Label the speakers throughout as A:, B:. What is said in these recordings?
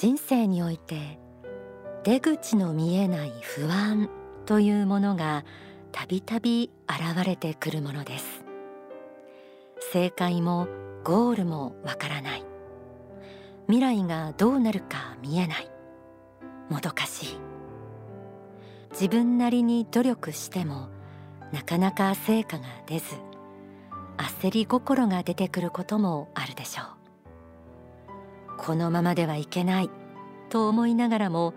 A: 人生において出口の見えない不安というものがたびたび現れてくるものです。正解もゴールもわからない。未来がどうなるか見えない。もどかしい。自分なりに努力してもなかなか成果が出ず焦り心が出てくることもあるでしょう。このままではいけないと思いながらも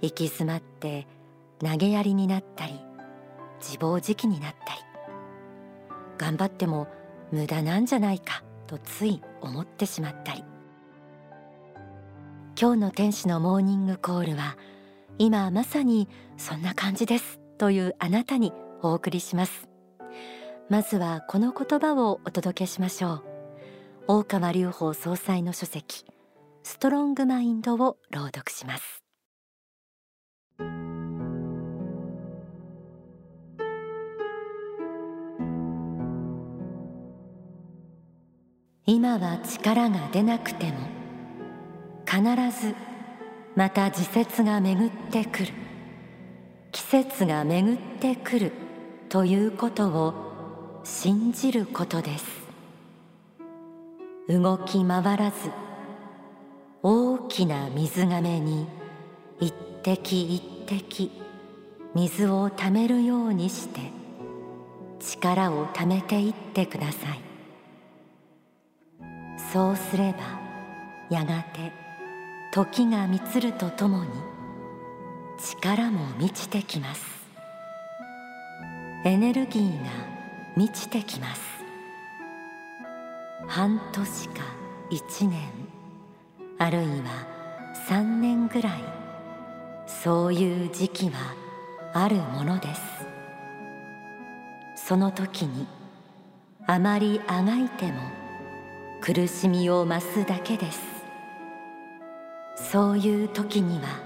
A: 行き詰まって投げやりになったり自暴自棄になったり頑張っても無駄なんじゃないかとつい思ってしまったり。今日の天使のモーニングコールは今まさにそんな感じですというあなたにお送りします。まずはこの言葉をお届けしましょう。大川隆法総裁の書籍ストロングマインドを朗読します。今は力が出なくても必ずまた時節が巡ってくる。季節が巡ってくるということを信じることです。動き回らずきな水がめに一滴一滴水をためるようにして力をためていってください。そうすればやがて時が満つるとともに力も満ちてきます。エネルギーが満ちてきます。半年か一年。あるいは3年ぐらい。そういう時期はあるものです。その時にあまりあがいても苦しみを増すだけです。そういう時には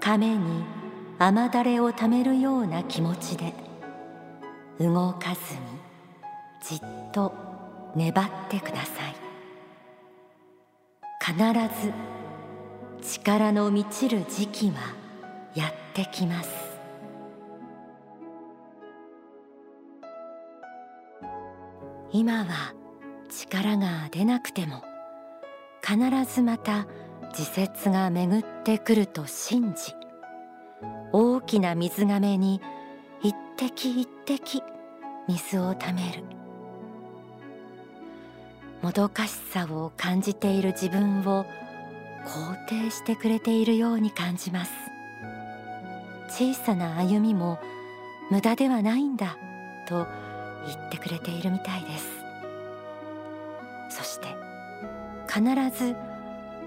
A: 亀に雨だれをためるような気持ちで動かずにじっと粘ってください。必ず力の満ちる時期はやってきます。今は力が出なくても必ずまた時節が巡ってくると信じ大きな水がめに一滴一滴水をためる。もどかしさを感じている自分を肯定してくれているように感じます。小さな歩みも無駄ではないんだと言ってくれているみたいです。そして必ず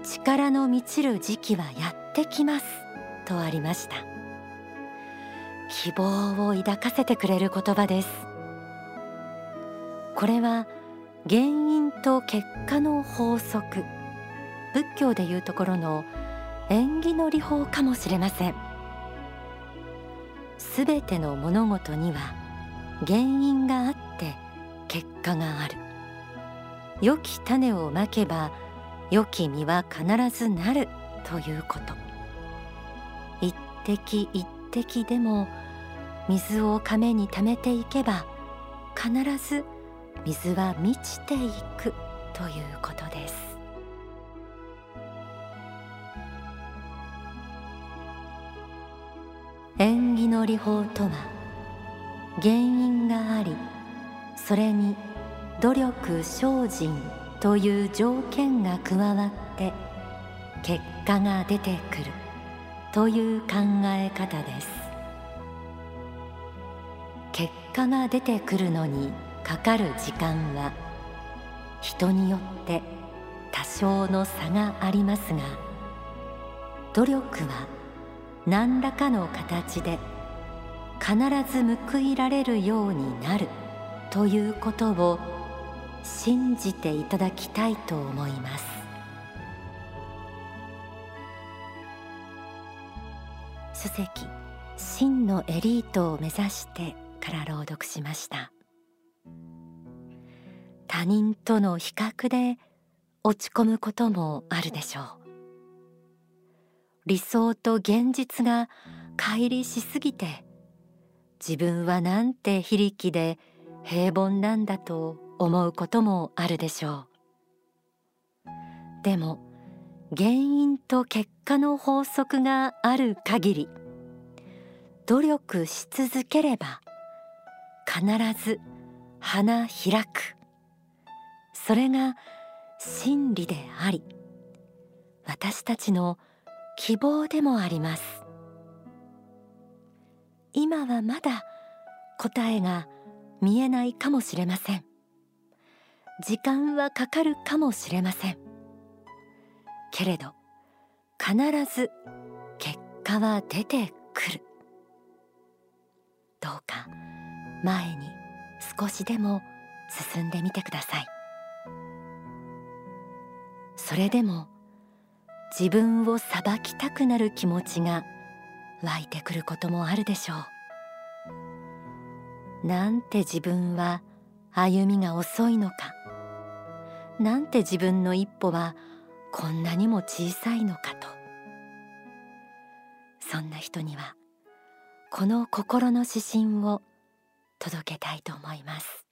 A: 力の満ちる時期はやってきますとありました。希望を抱かせてくれる言葉です。これは原因と結果の法則。仏教でいうところの縁起の理法かもしれません。すべての物事には原因があって結果がある。良き種をまけば良き実は必ずなるということ。一滴一滴でも水を亀に溜めていけば必ず水は満ちていくということです。縁起の理法とは原因がありそれに努力精進という条件が加わって結果が出てくるという考え方です。結果が出てくるのにかかる時間は人によって多少の差がありますが努力は何らかの形で必ず報いられるようになるということを信じていただきたいと思います。書籍真のエリートを目指してから朗読しました。他人との比較で落ち込むこともあるでしょう。理想と現実が乖離しすぎて自分はなんて非力で平凡なんだと思うこともあるでしょう。でも原因と結果の法則がある限り努力し続ければ必ず花開く。それが真理であり私たちの希望でもあります。今はまだ答えが見えないかもしれません。時間はかかるかもしれません。けれど必ず結果は出てくる。どうか前に少しでも進んでみてください。それでも自分を裁きたくなる気持ちが湧いてくることもあるでしょう。なんて自分は歩みが遅いのか。なんて自分の一歩はこんなにも小さいのかと。そんな人にはこの心の指針を届けたいと思います。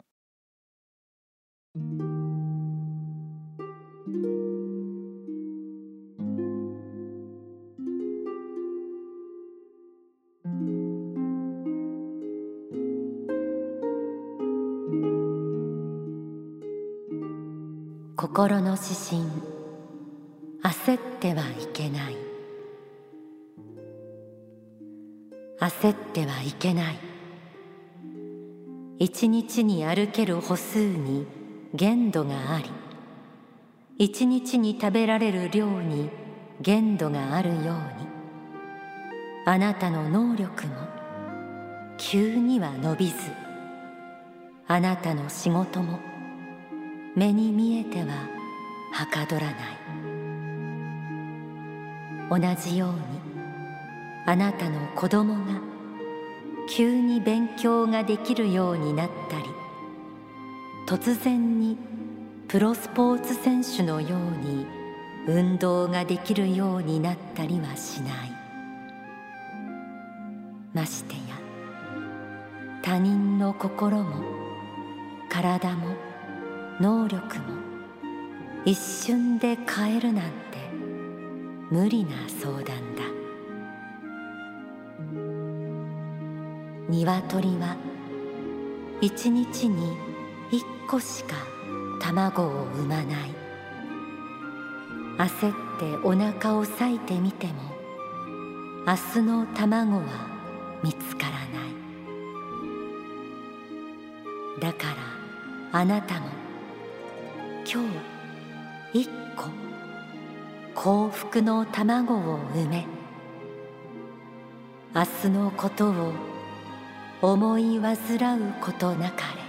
A: 心。の指針焦ってはいけない。焦ってはいけない。一日に歩ける歩数に限度があり一日に食べられる量に限度があるようにあなたの能力も急には伸びずあなたの仕事も目に見えてははかどらない。同じようにあなたの子供が急に勉強ができるようになったり突然にプロスポーツ選手のように運動ができるようになったりはしない。ましてや他人の心も体も能力も一瞬で変えるなんて無理な相談だ。鶏は一日に一個しか卵を産まない。焦ってお腹を裂いてみても明日の卵は見つからない。だからあなたも今日一個幸福の卵を産め明日のことを思い煩うことなかれ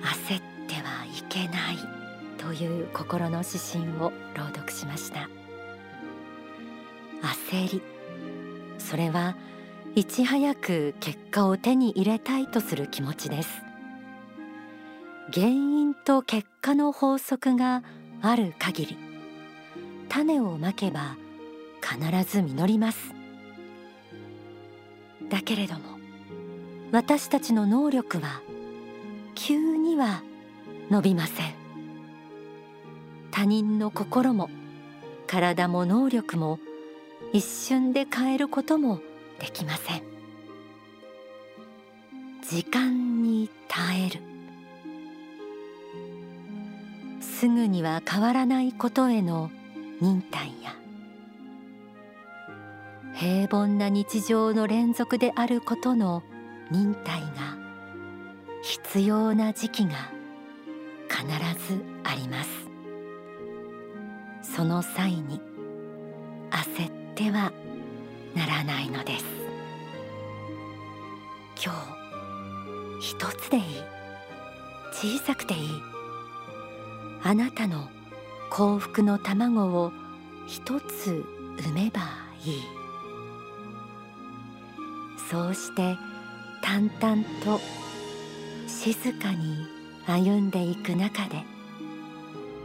A: 焦ってはいけないという心の指針を朗読しました。焦り。それはいち早く結果を手に入れたいとする気持ちです。原因と結果の法則がある限り種をまけば必ず実ります。だけれども私たちの能力は急には伸びません。他人の心も体も能力も一瞬で変えることもできません。時間に耐える。すぐには変わらないことへの忍耐や平凡な日常の連続であることの忍耐が必要な時期が必ずあります。その際に焦っててはならないのです。今日一つでいい。小さくていい。あなたの幸福の卵を一つ産めばいい。そうして淡々と静かに歩んでいく中で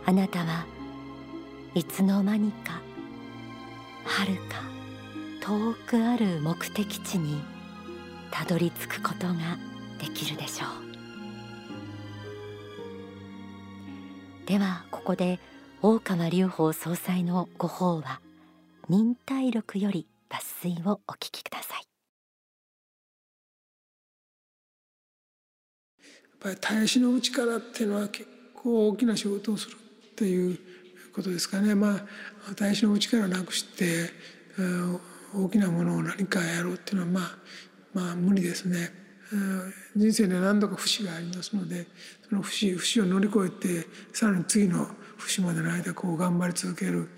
A: あなたはいつの間にか遥か遠くある目的地にたどり着くことができるでしょう。ではここで大川隆法総裁のご法話忍耐力より抜粋をお聞きください。
B: やっぱり耐え忍ぶ力っていうのは結構大きな仕事をするっていうことですかねまあ耐え忍ぶ力をなくして大きなものを何かやろうっていうのはまあまあ無理ですね。人生で何度か節がありますのでその節節を乗り越えてさらに次の節までの間こう頑張り続ける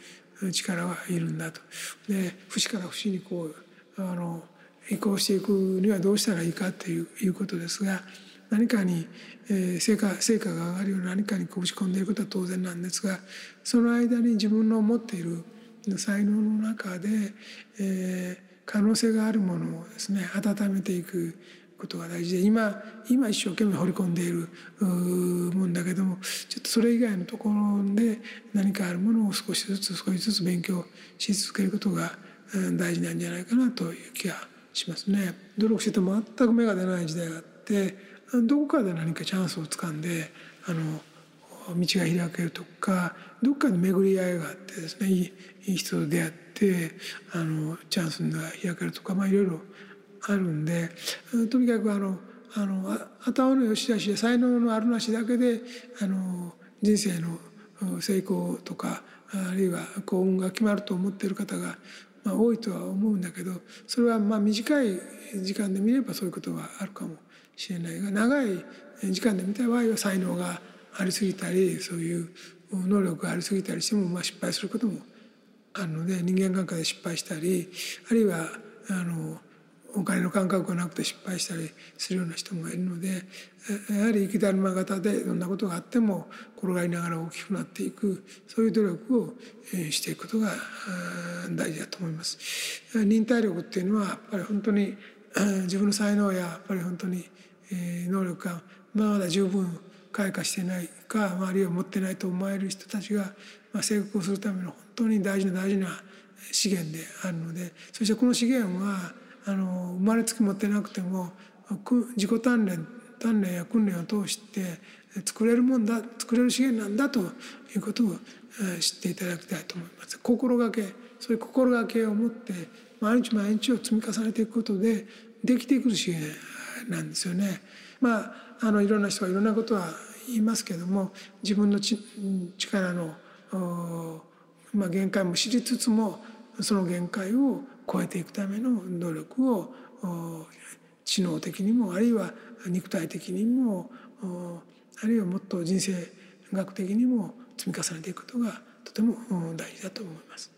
B: 力がいるんだと。で節から節にこうあの移行していくにはどうしたらいいかっていういうことですが何かに、えー、成果成果が上がるような何かにこう打ち込んでいることは当然なんですがその間に自分の持っている才能の中で、えー、可能性があるものをですね温めていくことが大事で今今一生懸命掘り込んでいるもんだけどもちょっとそれ以外のところで何かあるものを少しずつ少しずつ勉強し続けることが大事なんじゃないかなという気がしますね。努力してても全く芽が出ない時代があってどこかで何かチャンスをつかんであの道が開けるとかどっかで巡り合いがあってですねいい人と出会ってあのチャンスが開けるとかまあいろいろあるんでとにかくあのあの頭の良し悪しや才能のあるなしだけであの人生の成功とかあるいは幸運が決まると思っている方が、まあ、多いとは思うんだけどそれはまあ短い時間で見ればそういうことがあるかも。しれないが長い時間で見た場合は才能がありすぎたりそういう能力がありすぎたりしても、まあ、失敗することもあるので人間関係で失敗したりあるいはあのお金の感覚がなくて失敗したりするような人もいるのでやはり生きだるま型でどんなことがあっても転がりながら大きくなっていくそういう努力をしていくことが大事だと思います。忍耐力っていうのはやっぱり本当に自分の才能ややっぱり本当に能力がまだ十分開花してないかあるいは持ってないと思える人たちが成功するための本当に大事な大事な資源であるのでそしてこの資源はあの生まれつき持ってなくても自己鍛錬鍛錬や訓練を通して作れるもんだ作れる資源なんだということを知っていただきたいと思います。心がけそういう心がけを持って毎日毎日を積み重ねていくことでできてくる資源なんですよね。まああのいろんな人がいろんなことは言いますけども自分の力の、まあ、限界も知りつつもその限界を超えていくための努力を知能的にもあるいは肉体的にもあるいはもっと人生学的にも積み重ねていくことがとても大事だと思います。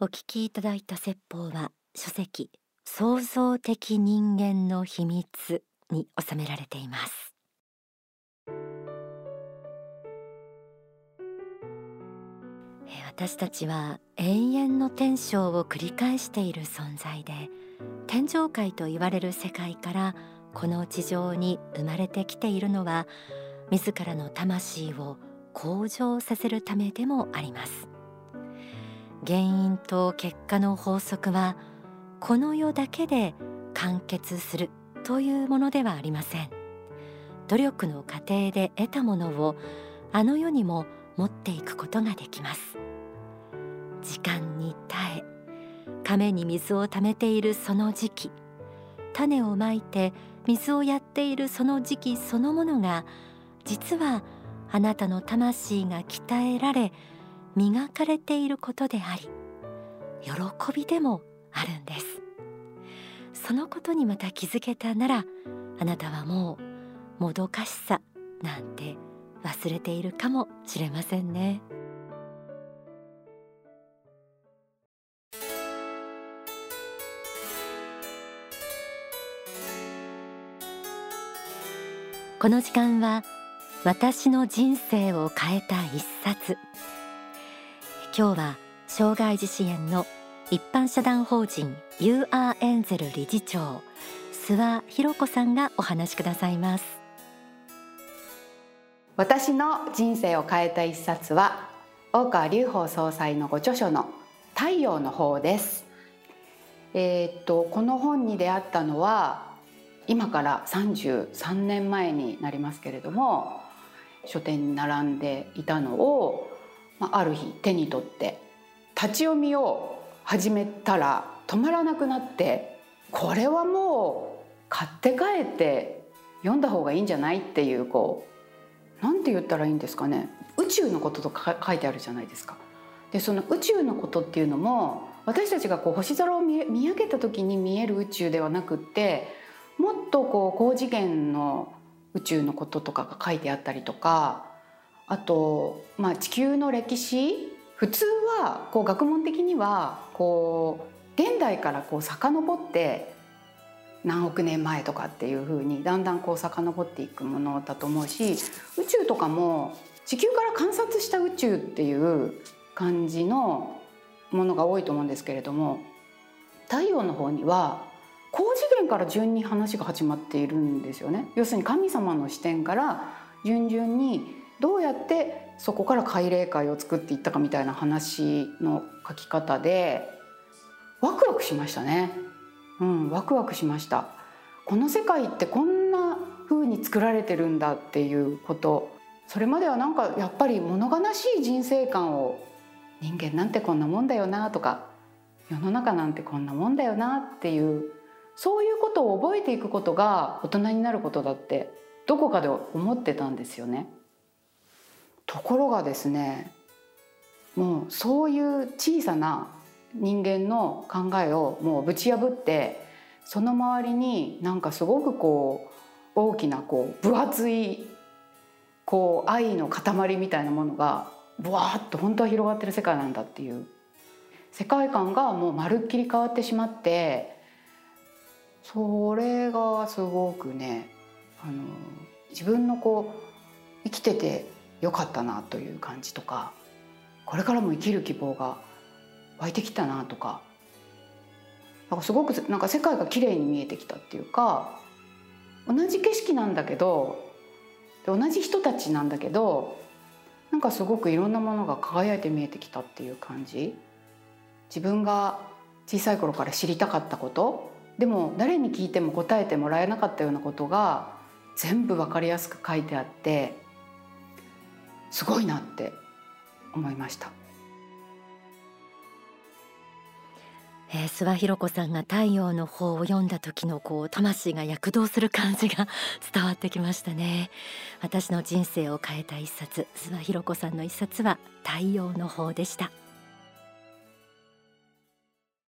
A: お聞きいただいた説法は書籍創造的人間の秘密に収められています。私たちは永遠の天正を繰り返している存在で天上界と言われる世界からこの地上に生まれてきているのは自らの魂を向上させるためでもあります。原因と結果の法則はこの世だけで完結するというものではありません。努力の過程で得たものをあの世にも持っていくことができます。時間に耐え亀に水を溜めているその時期種をまいて水をやっているその時期そのものが実はあなたの魂が鍛えられ磨かれていることであり喜びでもあるんですそのことにまた気づけたならあなたはもうもどかしさなんて忘れているかもしれませんね。この時間は私の人生を変えた一冊今日は障害児支援の一般社団法人 UR エンゼル理事長諏訪博子さんがお話しくださいます。
C: 私の人生を変えた一冊は大川隆法総裁のご著書の太陽の方です。えー、っとこの本に出会ったのは今から33年前になりますけれども書店に並んでいたのを、まあ、ある日手に取って立ち読みを始めたら止まらなくなってこれはもう買って帰って読んだ方がいいんじゃないっていうこうなんて言ったらいいんですかね宇宙のこととか書いてあるじゃないですか。でその宇宙のことっていうのも私たちがこう星空を見上げた時に見える宇宙ではなくってもっとこう高次元の宇宙のこととかが書いてあったりとかあと、まあ、地球の歴史普通はこう学問的にはこう現代からこう遡って何億年前とかっていうふうにだんだんこう遡っていくものだと思うし宇宙とかも地球から観察した宇宙っていう感じのものが多いと思うんですけれども太陽の方には高次元から順に話が始まっているんですよね。要するに神様の視点から順々にどうやってそこから海霊界を作っていったかみたいな話の書き方でワクワクしましたね。うんワクワクしました。この世界ってこんな風に作られてるんだっていうこと。それまではなんかやっぱり物悲しい人生観を人間なんてこんなもんだよなとか世の中なんてこんなもんだよなっていうそういうことを覚えていくことが大人になることだってどこかで思ってたんですよね。ところがですねもうそういう小さな人間の考えをもうぶち破ってその周りになんかすごくこう大きなこう分厚いこう愛の塊みたいなものがブワーッと本当は広がってる世界なんだっていう。世界観がもうまるっきり変わってしまってそれがすごくねあの自分のこう生きててよかったなという感じとかこれからも生きる希望が湧いてきたなとかなんかすごくなんか世界が綺麗に見えてきたっていうか同じ景色なんだけど同じ人たちなんだけどなんかすごくいろんなものが輝いて見えてきたっていう感じ。自分が小さい頃から知りたかったことでも誰に聞いても答えてもらえなかったようなことが全部分かりやすく書いてあってすごいなって思いました。
A: えー、諏訪博子さんが太陽の方を読んだ時のこう魂が躍動する感じが 伝わってきましたね私の人生を変えた一冊諏訪博子さんの一冊は太陽の方でした